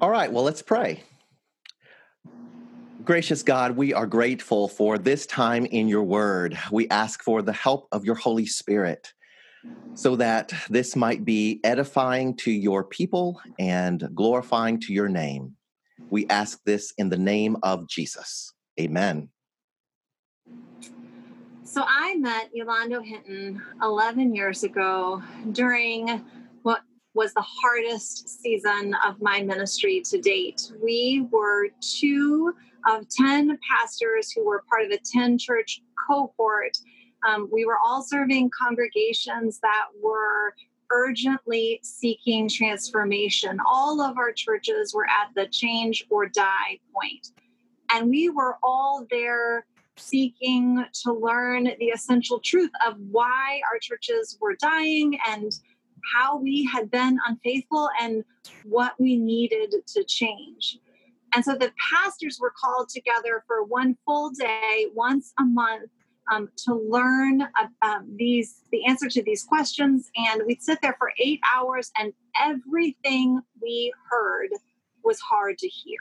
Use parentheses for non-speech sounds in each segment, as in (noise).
All right, well, let's pray. Gracious God, we are grateful for this time in your word. We ask for the help of your Holy Spirit so that this might be edifying to your people and glorifying to your name. We ask this in the name of Jesus. Amen. So I met Yolando Hinton 11 years ago during what was the hardest season of my ministry to date. We were two of 10 pastors who were part of the 10 church cohort um, we were all serving congregations that were urgently seeking transformation. All of our churches were at the change or die point. And we were all there seeking to learn the essential truth of why our churches were dying and how we had been unfaithful and what we needed to change. And so the pastors were called together for one full day, once a month, um, to learn uh, these the answer to these questions. And we'd sit there for eight hours and everything we heard was hard to hear.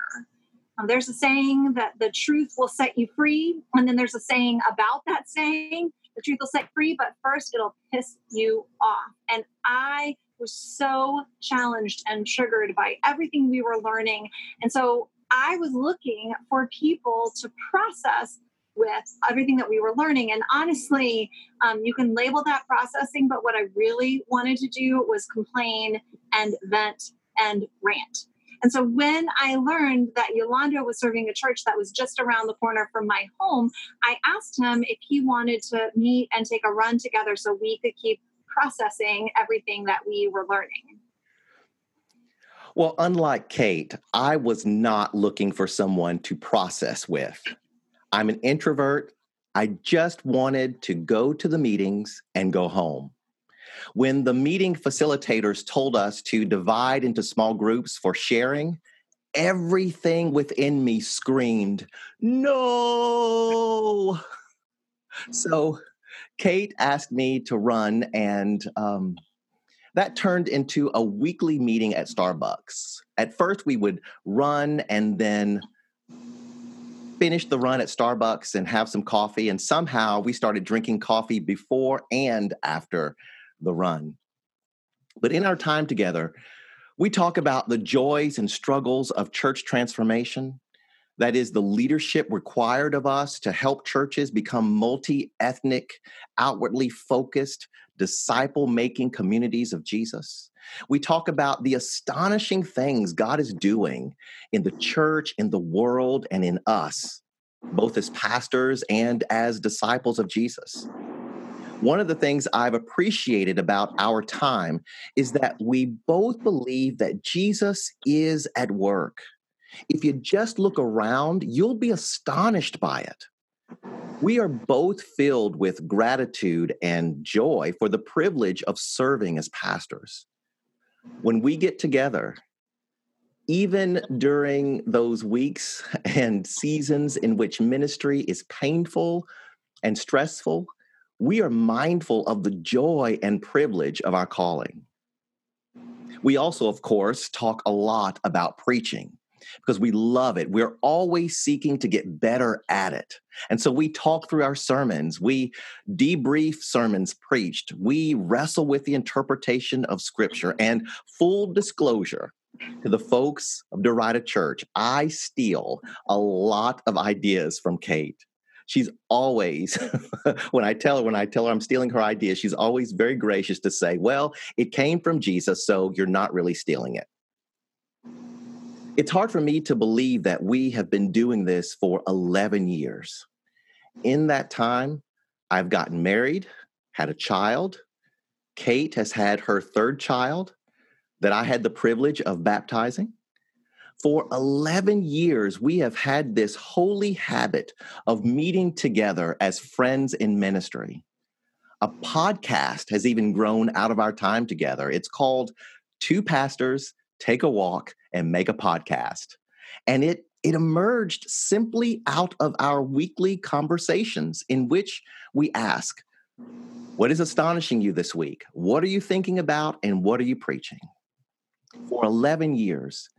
Um, there's a saying that the truth will set you free and then there's a saying about that saying the truth will set free but first it'll piss you off. And i was so challenged and triggered by everything we were learning. And so i was looking for people to process with everything that we were learning. And honestly, um, you can label that processing, but what I really wanted to do was complain and vent and rant. And so when I learned that Yolando was serving a church that was just around the corner from my home, I asked him if he wanted to meet and take a run together so we could keep processing everything that we were learning. Well, unlike Kate, I was not looking for someone to process with. I'm an introvert. I just wanted to go to the meetings and go home. When the meeting facilitators told us to divide into small groups for sharing, everything within me screamed, No! So Kate asked me to run, and um, that turned into a weekly meeting at Starbucks. At first, we would run and then finish the run at Starbucks and have some coffee. And somehow we started drinking coffee before and after the run. But in our time together, we talk about the joys and struggles of church transformation. That is the leadership required of us to help churches become multi ethnic, outwardly focused, disciple making communities of Jesus. We talk about the astonishing things God is doing in the church, in the world, and in us, both as pastors and as disciples of Jesus. One of the things I've appreciated about our time is that we both believe that Jesus is at work. If you just look around, you'll be astonished by it. We are both filled with gratitude and joy for the privilege of serving as pastors when we get together, even during those weeks (laughs) and seasons in which ministry is painful and stressful, we are mindful of the joy and privilege of our calling. We also, of course, talk a lot about preaching because we love it. We're always seeking to get better at it. And so we talk through our sermons, we debrief sermons preached, we wrestle with the interpretation of scripture. And full disclosure, to the folks of Derita Church, I steal a lot of ideas from Kate. She's always, (laughs) when I tell her, when I tell her I'm stealing her ideas, she's always very gracious to say, well, it came from Jesus, so you're not really stealing it. It's hard for me to believe that we have been doing this for 11 years. In that time, I've gotten married, had a child. Kate has had her third child that I had the privilege of baptizing. For 11 years, we have had this holy habit of meeting together as friends in ministry. A podcast has even grown out of our time together. It's called Two Pastors take a walk, and make a podcast. And it it emerged simply out of our weekly conversations in which we ask, What is astonishing you this week? What are you thinking about? And what are you preaching? For 11 years,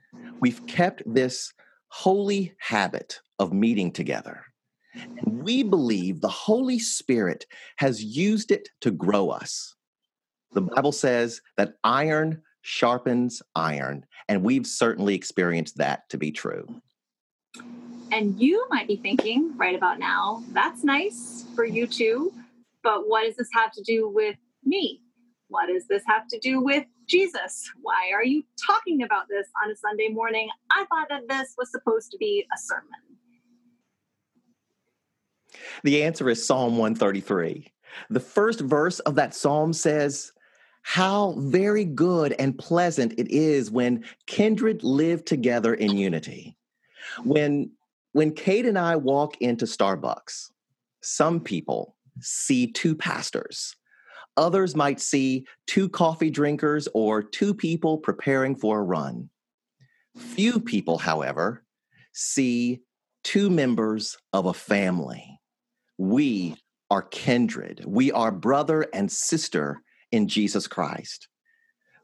we've kept this holy habit of meeting together. We believe the Holy Spirit has used it to grow us. The Bible says that iron sharpens iron, and we've certainly experienced that to be true. And you might be thinking right about now, that's nice for you too, but what does this have to do with me? What does this have to do with Jesus? Why are you talking about this on a Sunday morning? I thought that this was supposed to be a sermon. The answer is Psalm 133. The first verse of that psalm says, How very good and pleasant it is when kindred live together in unity. When when Kate and I walk into Starbucks, some people see two pastors. Others might see two coffee drinkers or two people preparing for a run. Few people, however, see two members of a family. We are kindred. We are brother and sister in Jesus Christ.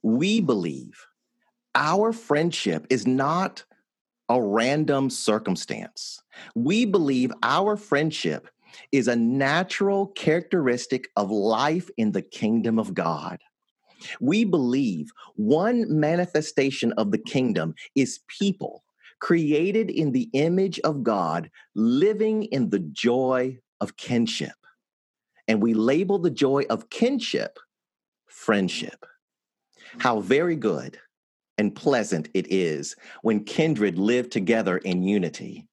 We believe our friendship is not a random circumstance. We believe our friendship is a natural characteristic of life in the kingdom of God. We believe one manifestation of the kingdom is people created in the image of God, living in the joy of kinship. And we label the joy of kinship friendship. How very good and pleasant it is when kindred live together in unity.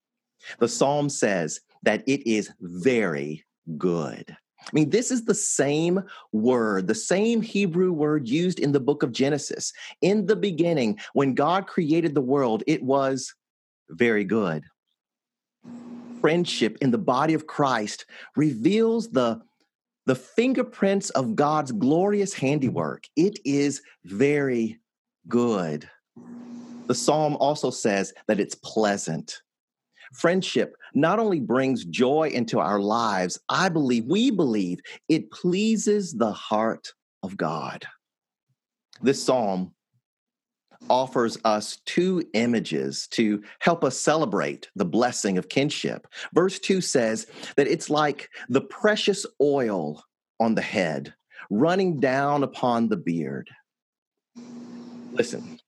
The psalm says that it is very good. I mean, this is the same word, the same Hebrew word used in the book of Genesis. In the beginning, when God created the world, it was very good. Friendship in the body of Christ reveals the, the fingerprints of God's glorious handiwork. It is very good. The psalm also says that it's pleasant. Friendship not only brings joy into our lives, I believe, we believe, it pleases the heart of God. This psalm offers us two images to help us celebrate the blessing of kinship. Verse 2 says that it's like the precious oil on the head running down upon the beard. Listen,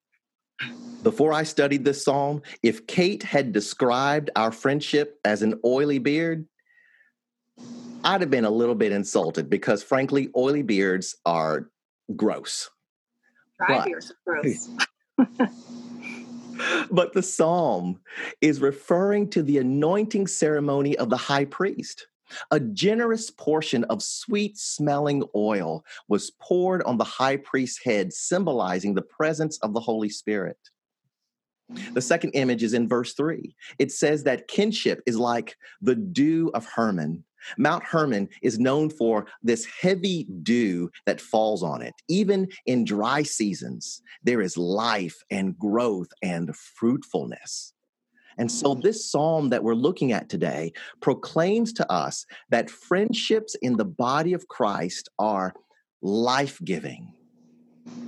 before I studied this psalm, if Kate had described our friendship as an oily beard, I'd have been a little bit insulted because, frankly, oily beards are gross. Dry but, beards are gross. (laughs) but the psalm is referring to the anointing ceremony of the high priest. A generous portion of sweet smelling oil was poured on the high priest's head, symbolizing the presence of the Holy Spirit. The second image is in verse three. It says that kinship is like the dew of Hermon. Mount Hermon is known for this heavy dew that falls on it. Even in dry seasons, there is life and growth and fruitfulness. And so, mm. this psalm that we're looking at today proclaims to us that friendships in the body of Christ are life giving,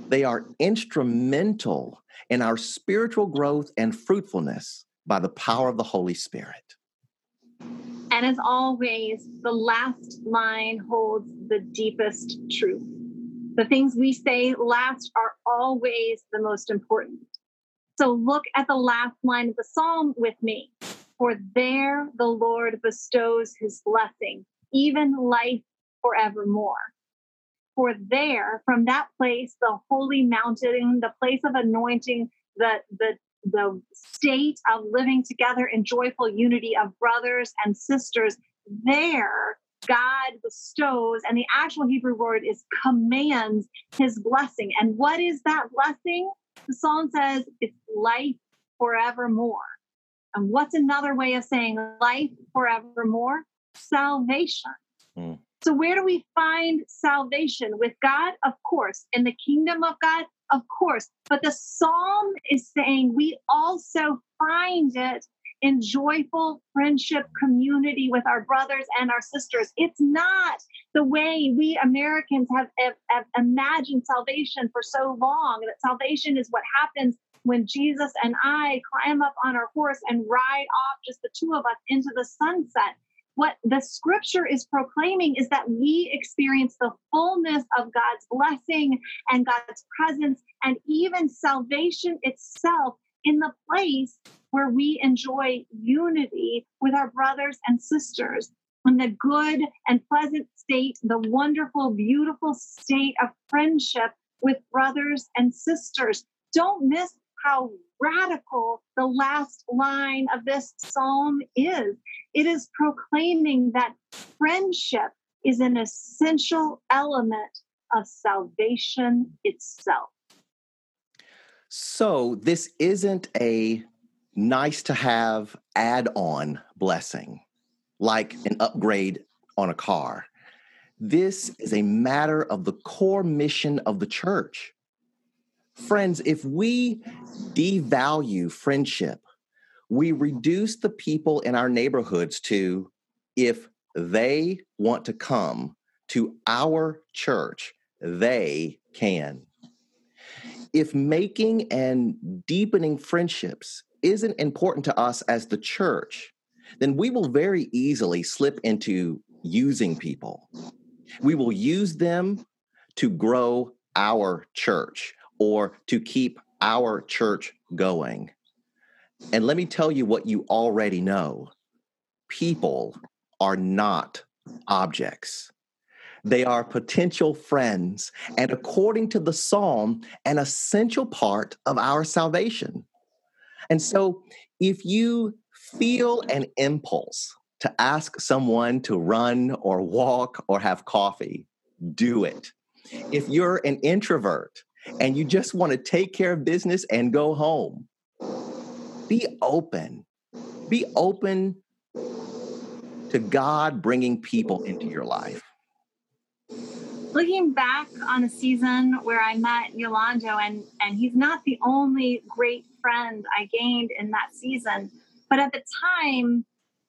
they are instrumental in our spiritual growth and fruitfulness by the power of the Holy Spirit. And as always, the last line holds the deepest truth. The things we say last are always the most important. So look at the last line of the psalm with me. For there the Lord bestows his blessing, even life forevermore. For there, from that place, the holy mountain, the place of anointing, the, the, the state of living together in joyful unity of brothers and sisters, there God bestows, and the actual Hebrew word is commands his blessing. And what is that blessing? The psalm says it's life forevermore. And what's another way of saying life forevermore? Salvation. Mm. So, where do we find salvation? With God, of course. In the kingdom of God, of course. But the psalm is saying we also find it in joyful friendship community with our brothers and our sisters. It's not the way we Americans have, have, have, imagined salvation for so long that salvation is what happens when Jesus and I climb up on our horse and ride off just the two of us into the sunset. What the scripture is proclaiming is that we experience the fullness of God's blessing and God's presence and even salvation itself in the place where we enjoy unity with our brothers and sisters in the good and pleasant state, the wonderful, beautiful state of friendship with brothers and sisters. Don't miss how radical the last line of this psalm is. It is proclaiming that friendship is an essential element of salvation itself. So, this isn't a nice to have add on blessing like an upgrade on a car. This is a matter of the core mission of the church. Friends, if we devalue friendship, we reduce the people in our neighborhoods to if they want to come to our church, they can if making and deepening friendships isn't important to us as the church, then we will very easily slip into using people. We will use them to grow our church or to keep our church going. And let me tell you what you already know people are not objects. They are potential friends, and according to the psalm, an essential part of our salvation. And so, if you feel an impulse to ask someone to run or walk or have coffee, do it. If you're an introvert and you just want to take care of business and go home, be open. Be open to God bringing people into your life looking back on a season where I met Yolando, and and he's not the only great friend I gained in that season, but at the time,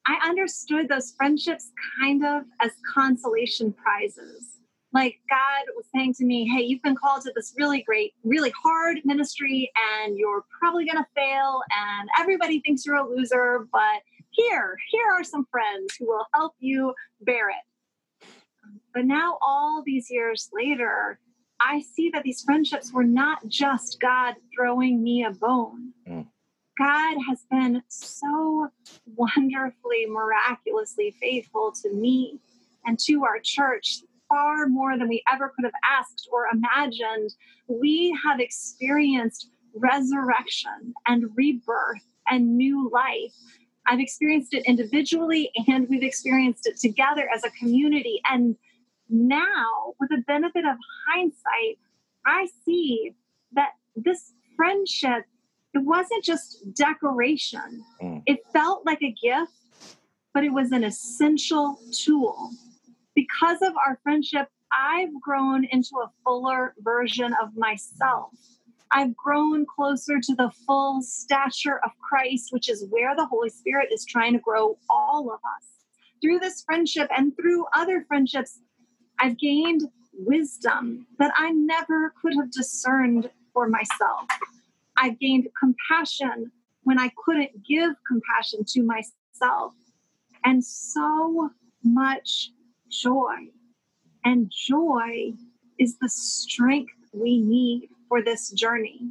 I understood those friendships kind of as consolation prizes. Like God was saying to me, "Hey, you've been called to this really great, really hard ministry, and you're probably going to fail, and everybody thinks you're a loser, but." Here, here are some friends who will help you bear it but now, all these years later, I see that these friendships were not just God throwing me a bone. Mm. God has been so wonderfully, miraculously faithful to me and to our church, far more than we ever could have asked or imagined. We have experienced resurrection and rebirth and new life. I've experienced it individually and we've experienced it together as a community. And now, with the benefit of hindsight, I see that this friendship, it wasn't just decoration. Mm. It felt like a gift, but it was an essential tool. Because of our friendship, I've grown into a fuller version of myself. I've grown closer to the full stature of Christ, which is where the Holy Spirit is trying to grow all of us. Through this friendship and through other friendships, I've gained wisdom that I never could have discerned for myself. I've gained compassion when I couldn't give compassion to myself, and so much joy. And joy is the strength we need for this journey.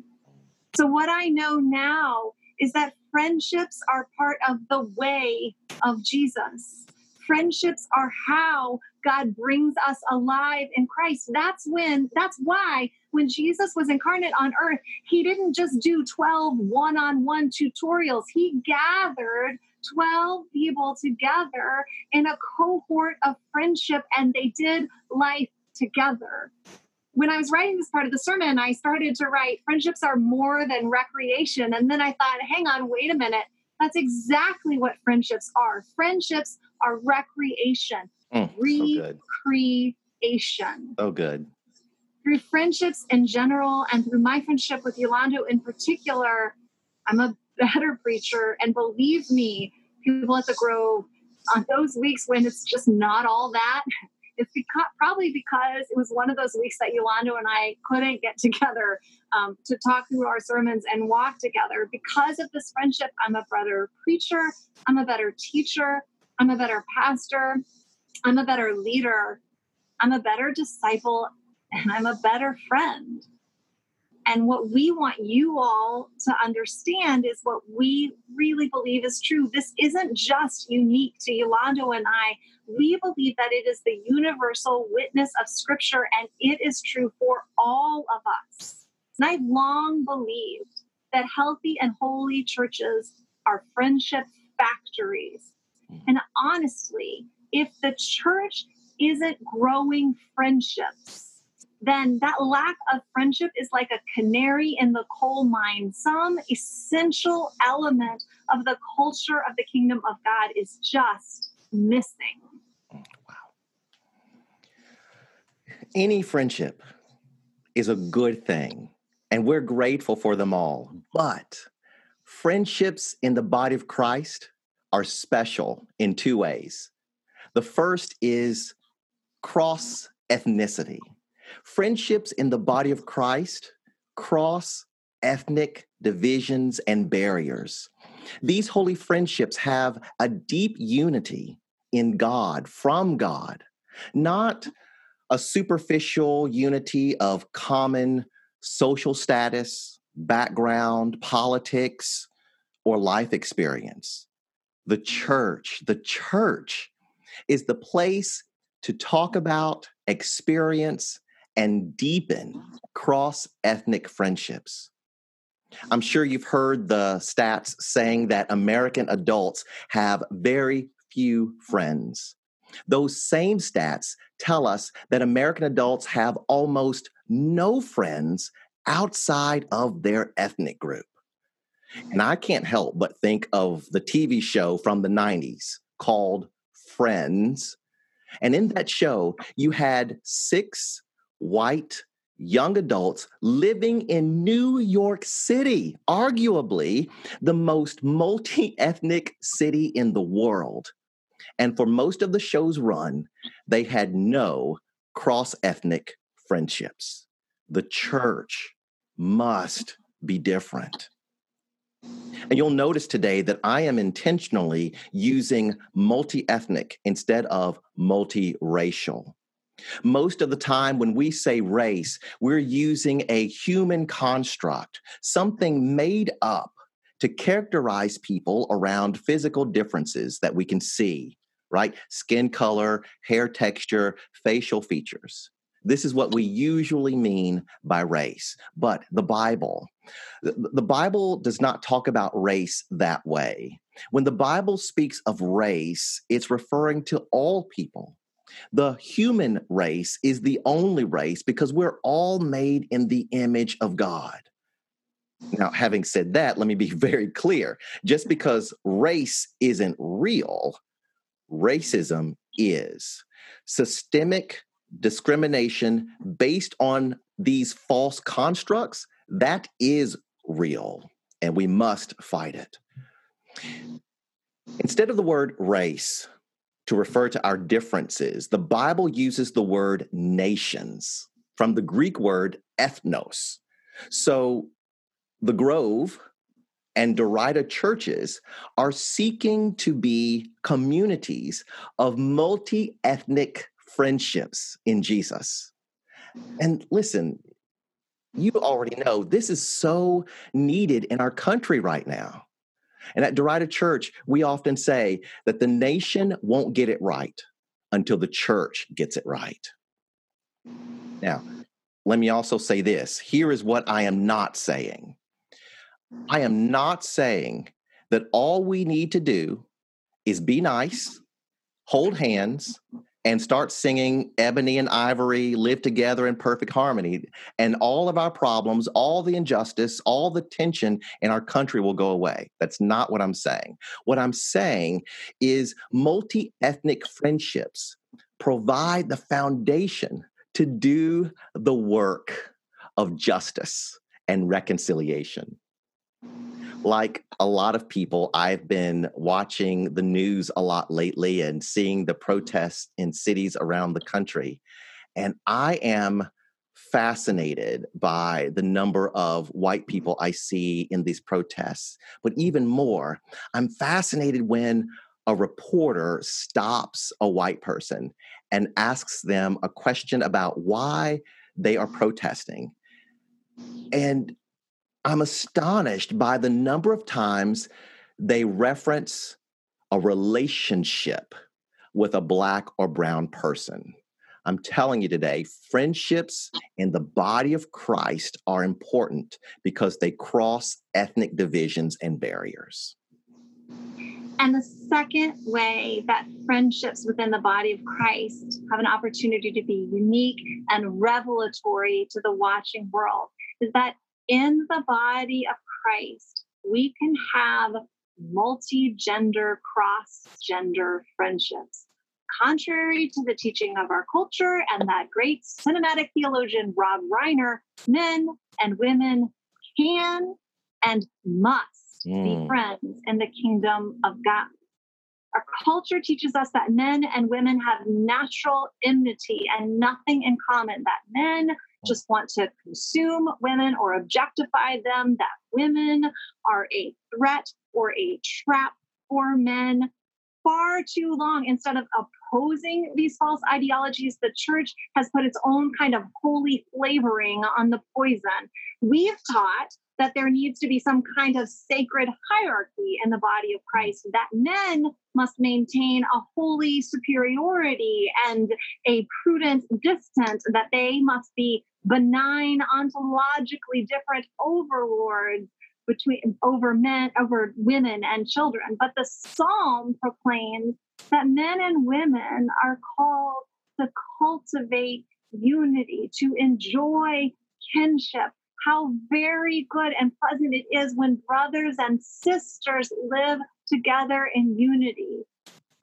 So, what I know now is that friendships are part of the way of Jesus. Friendships are how God brings us alive in Christ. That's when, that's why when Jesus was incarnate on earth, he didn't just do 12 one on one tutorials, he gathered 12 people together in a cohort of friendship and they did life together. When I was writing this part of the sermon, I started to write friendships are more than recreation. And then I thought, hang on, wait a minute. That's exactly what friendships are. Friendships are recreation, mm, recreation. So. Oh, good. through friendships in general and through my friendship with Yolando in particular, I'm a better preacher. And believe me, people at the Grove, on those weeks when it's just not all that, it's because, probably because it was one of those weeks that Yolando and I couldn't get together um, to talk through our sermons and walk together. Because of this friendship, I'm a better preacher, I'm a better teacher, I'm a better pastor, I'm a better leader, I'm a better disciple, and I'm a better friend. And what we want you all to understand is what we really believe is true. This isn't just unique to Yolando and I. We believe that it is the universal witness of Scripture, and it is true for all of us. And I've long believed that healthy and holy churches are friendship factories. Mm. And honestly, if the church isn't growing friendships, then that lack of friendship is like a canary in the coal mine. Some essential element of the culture of the kingdom of God is just missing. Wow. Any friendship is a good thing, and we're grateful for them all. But friendships in the body of Christ are special in two ways. The first is cross ethnicity. Friendships in the body of Christ cross ethnic divisions and barriers. These holy friendships have a deep unity in God, from God, not a superficial unity of common social status, background, politics, or life experience. The church, the church is the place to talk about, experience, and deepen cross ethnic friendships. I'm sure you've heard the stats saying that American adults have very few friends. Those same stats tell us that American adults have almost no friends outside of their ethnic group. And I can't help but think of the TV show from the 90s called Friends. And in that show, you had six white young adults living in New York City, arguably the most multi ethnic city in the world. And for most of the show's run, they had no cross ethnic friendships. The church must be different. And you'll notice today that I am intentionally using multi ethnic instead of multiracial. Most of the time, when we say race, we're using a human construct, something made up to characterize people around physical differences that we can see, right? Skin color, hair texture, facial features. This is what we usually mean by race. But the Bible, the Bible does not talk about race that way. When the Bible speaks of race, it's referring to all people. The human race is the only race because we're all made in the image of God. Now, having said that, let me be (laughs) very clear. Just because race isn't real, racism is. Systemic discrimination based on these false constructs, that is real, and we must fight it. Instead of the word race, to refer to our differences, the Bible uses the word nations from the Greek word ethnos. So the Grove and Derita churches are seeking to be communities of multi ethnic friendships in Jesus. And listen, you already know this is so needed in our country right now. And at Derita Church, we often say that the nation won't get it right until the church gets it right. Now, let me also say this here is what I am not saying. I am not saying that all we need to do is be nice, hold hands, and start singing Ebony and Ivory live together in perfect harmony. And all of our problems, all the injustice, all the tension in our country will go away. That's not what I'm saying. What I'm saying is multi ethnic friendships provide the foundation to do the work of justice and reconciliation. Like a lot of people, I've been watching the news a lot lately and seeing the protests in cities around the country. And I am fascinated by the number of white people I see in these protests. But even more, I'm fascinated when a reporter stops a white person and asks them a question about why they are protesting. And I'm astonished by the number of times they reference a relationship with a black or brown person. I'm telling you today, friendships in the body of Christ are important because they cross ethnic divisions and barriers. And the second way that friendships within the body of Christ have an opportunity to be unique and revelatory to the watching world is that in the body of Christ, we can have multi gender, cross gender friendships. Contrary to the teaching of our culture and that great cinematic theologian Rob Reiner, men and women can and must mm. be friends in the kingdom of God. Our culture teaches us that men and women have natural enmity and nothing in common, that men just want to consume women or objectify them, that women are a threat or a trap for men. Far too long, instead of opposing these false ideologies, the church has put its own kind of holy flavoring on the poison. We've taught that there needs to be some kind of sacred hierarchy in the body of Christ, that men must maintain a holy superiority and a prudent distance, that they must be benign, ontologically different overlords between over men, over women and children. But the psalm proclaims that men and women are called to cultivate unity, to enjoy kinship. How very good and pleasant it is when brothers and sisters live together in unity.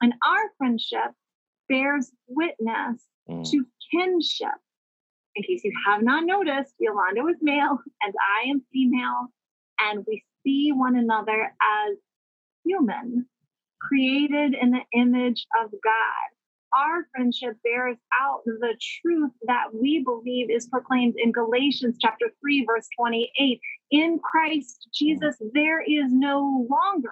And our friendship bears witness mm. to kinship in case you have not noticed, Yolando is male and I am female, and we see one another as human, created in the image of God. Our friendship bears out the truth that we believe is proclaimed in Galatians chapter 3, verse 28. In Christ Jesus, there is no longer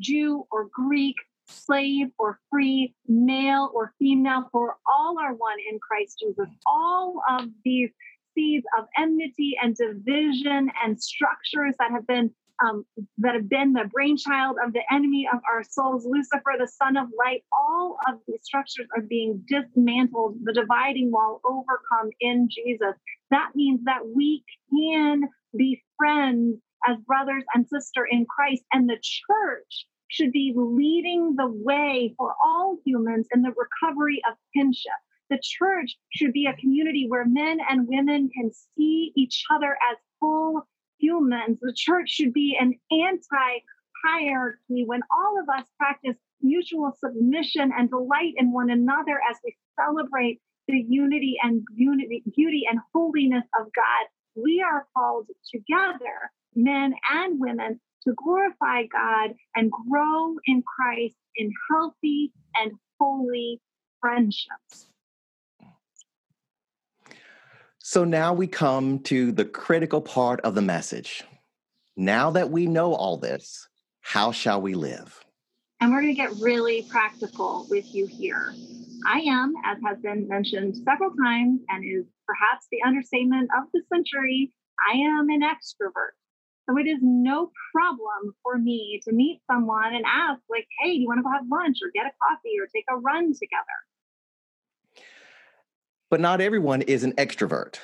Jew or Greek, slave or free, male or female, for all are one in Christ Jesus. All of these seeds of enmity and division and structures that have been um, that have been the brainchild of the enemy of our souls, Lucifer, the son of light, all of these structures are being dismantled, the dividing wall overcome in Jesus. That means that we can be friends as brothers and sister in Christ, and the church should be leading the way for all humans in the recovery of kinship. The church should be a community where men and women can see each other as full humans. The church should be an anti hierarchy when all of us practice mutual submission and delight in one another as we celebrate the unity and unity, beauty and holiness of God. We are called together, men and women, to glorify God and grow in Christ in healthy and holy friendships. So now we come to the critical part of the message. Now that we know all this, how shall we live? And we're going to get really practical with you here. I am, as has been mentioned several times and is perhaps the understatement of the century, I am an extrovert. So it is no problem for me to meet someone and ask, like, hey, do you want to go have lunch or get a coffee or take a run together? But not everyone is an extrovert.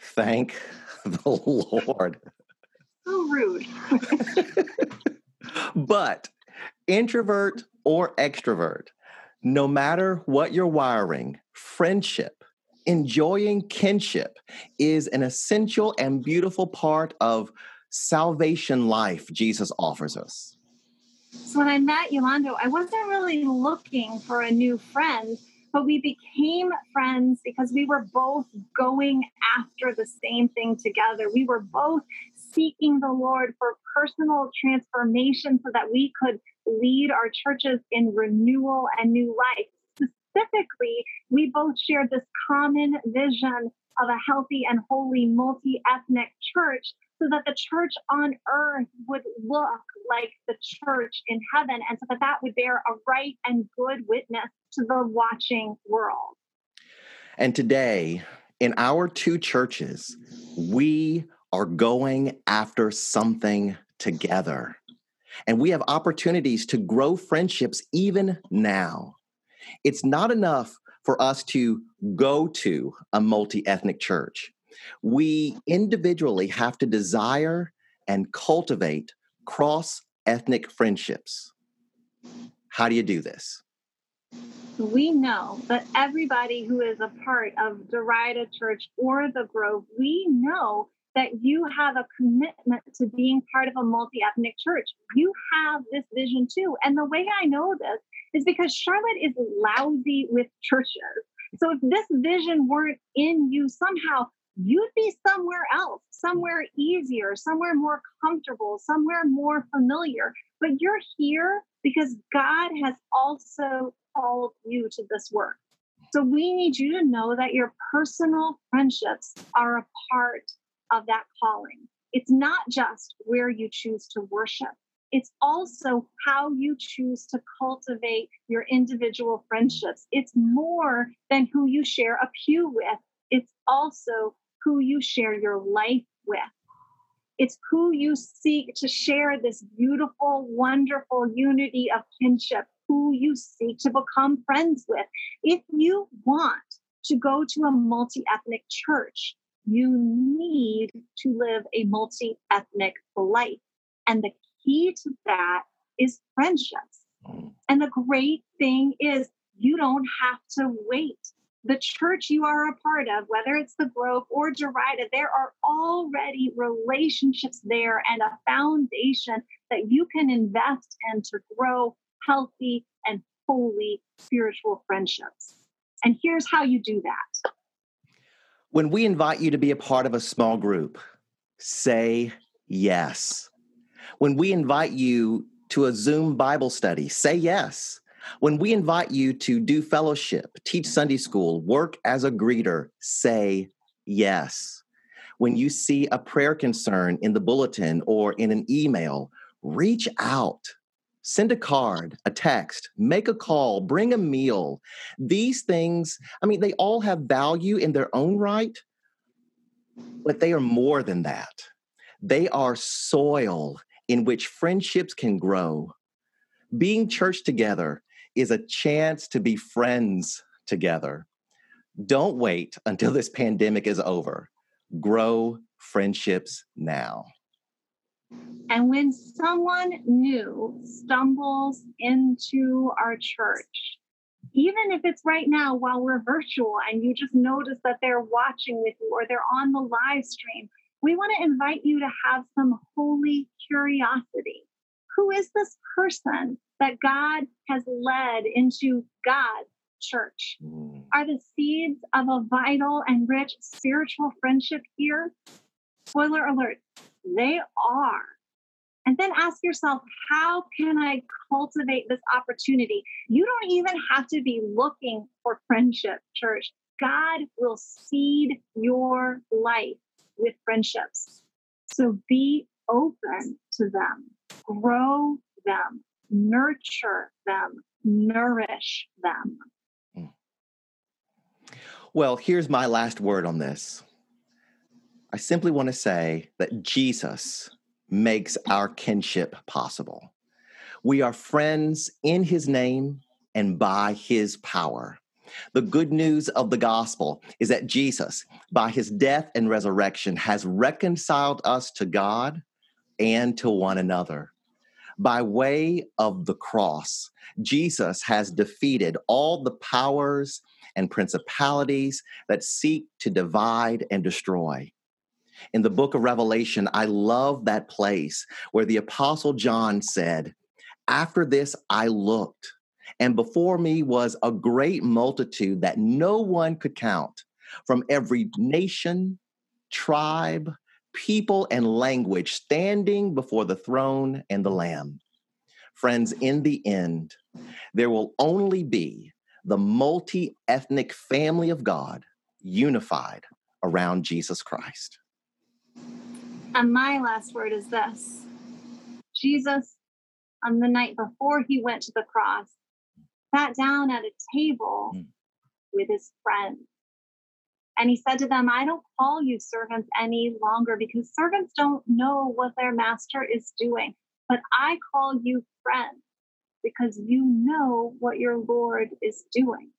Thank (laughs) the Lord. So rude. (laughs) but introvert or extrovert, no matter what your wiring, friendship, enjoying kinship is an essential and beautiful part of salvation life Jesus offers us. So when I met Yolando, I wasn't really looking for a new friend. but we became friends because we were both going after the same thing together. We were both seeking the Lord for personal transformation so that we could lead our churches in renewal and new life. Specifically, we both shared this common vision of a healthy and holy multi ethnic church so that the church on earth would look like the church in heaven and so that that would bear a right and good witness to the watching world. And today, in our two churches, we are going after something together. And we have opportunities to grow friendships even now. It's not enough for us to go to a multi ethnic church. We individually have to desire and cultivate cross ethnic friendships. How do you do this? We know that everybody who is a part of Derita Church or the Grove, we know that you have a commitment to being part of a multi ethnic church. You have this vision too. And the way I know this is because Charlotte is lousy with churches. So if this vision weren't in you somehow, you'd be somewhere else, somewhere easier, somewhere more comfortable, somewhere more familiar. But you're here because God has also called you to this work. So we need you to know that your personal friendships are a part of that calling. It's not just where you choose to worship, it's also how you choose to cultivate your individual friendships. It's more than who you share a pew with, it's also who you share your life with. It's who you seek to share this beautiful, wonderful unity of kinship, who you seek to become friends with. If you want to go to a multi ethnic church, you need to live a multi ethnic life. And the key to that is friendships. Mm. And the great thing is, you don't have to wait. The church you are a part of, whether it's the Grove or Derita, there are already relationships there and a foundation that you can invest in to grow healthy and holy spiritual friendships. And here's how you do that. When we invite you to be a part of a small group, say yes. When we invite you to a Zoom Bible study, say yes. When we invite you to do fellowship, teach Sunday school, work as a greeter, say yes. When you see a prayer concern in the bulletin or in an email, reach out. Send a card, a text, make a call, bring a meal. These things, I mean, they all have value in their own right, but they are more than that. They are soil in which friendships can grow. Being church together is a chance to be friends together. Don't wait until this (laughs) pandemic is over. Grow friendships now. And when someone new stumbles into our church, even if it's right now while we're virtual and you just notice that they're watching with you or they're on the live stream, we want to invite you to have some holy curiosity. Who is this person that God has led into God's church? Mm. Are the seeds of a vital and rich spiritual friendship here? Spoiler alert, they are. And then ask yourself, how can I cultivate this opportunity? You don't even have to be looking for friendship, church. God will seed your life with friendships. So be open to them, grow them, nurture them, nourish them. Hmm. Well, here's my last word on this. I simply want to say that Jesus makes our kinship possible. We are friends in his name and by his power. The good news of the gospel is that Jesus, by his death and resurrection, has reconciled us to God and to one another. By way of the cross, Jesus has defeated all the powers and principalities that seek to divide and destroy. In the book of Revelation, I love that place where the Apostle John said, After this I looked And before me was a great multitude that no one could count from every nation, tribe, people, and language standing before the throne and the Lamb. Friends, in the end, there will only be the multi ethnic family of God unified around Jesus Christ. And my last word is this Jesus, on the night before he went to the cross, sat down at a table mm. with his friends. And he said to them, I don't call you servants any longer because servants don't know what their master is doing, but I call you friends because you know what your Lord is doing.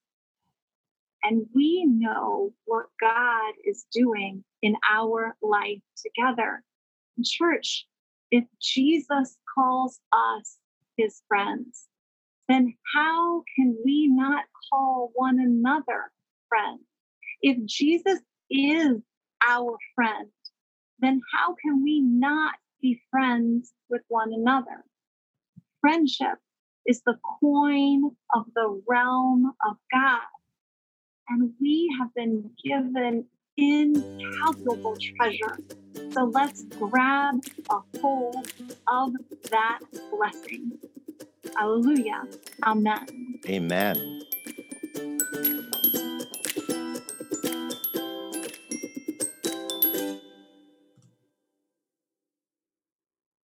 And we know what God is doing in our life together. church, if Jesus calls us his friends, then how can we not call one another friends? If Jesus is our friend, then how can we not be friends with one another? Friendship is the coin of the realm of God. And we have been given incalculable treasure. So let's grab a hold of that blessing. Hallelujah. Amen. Amen.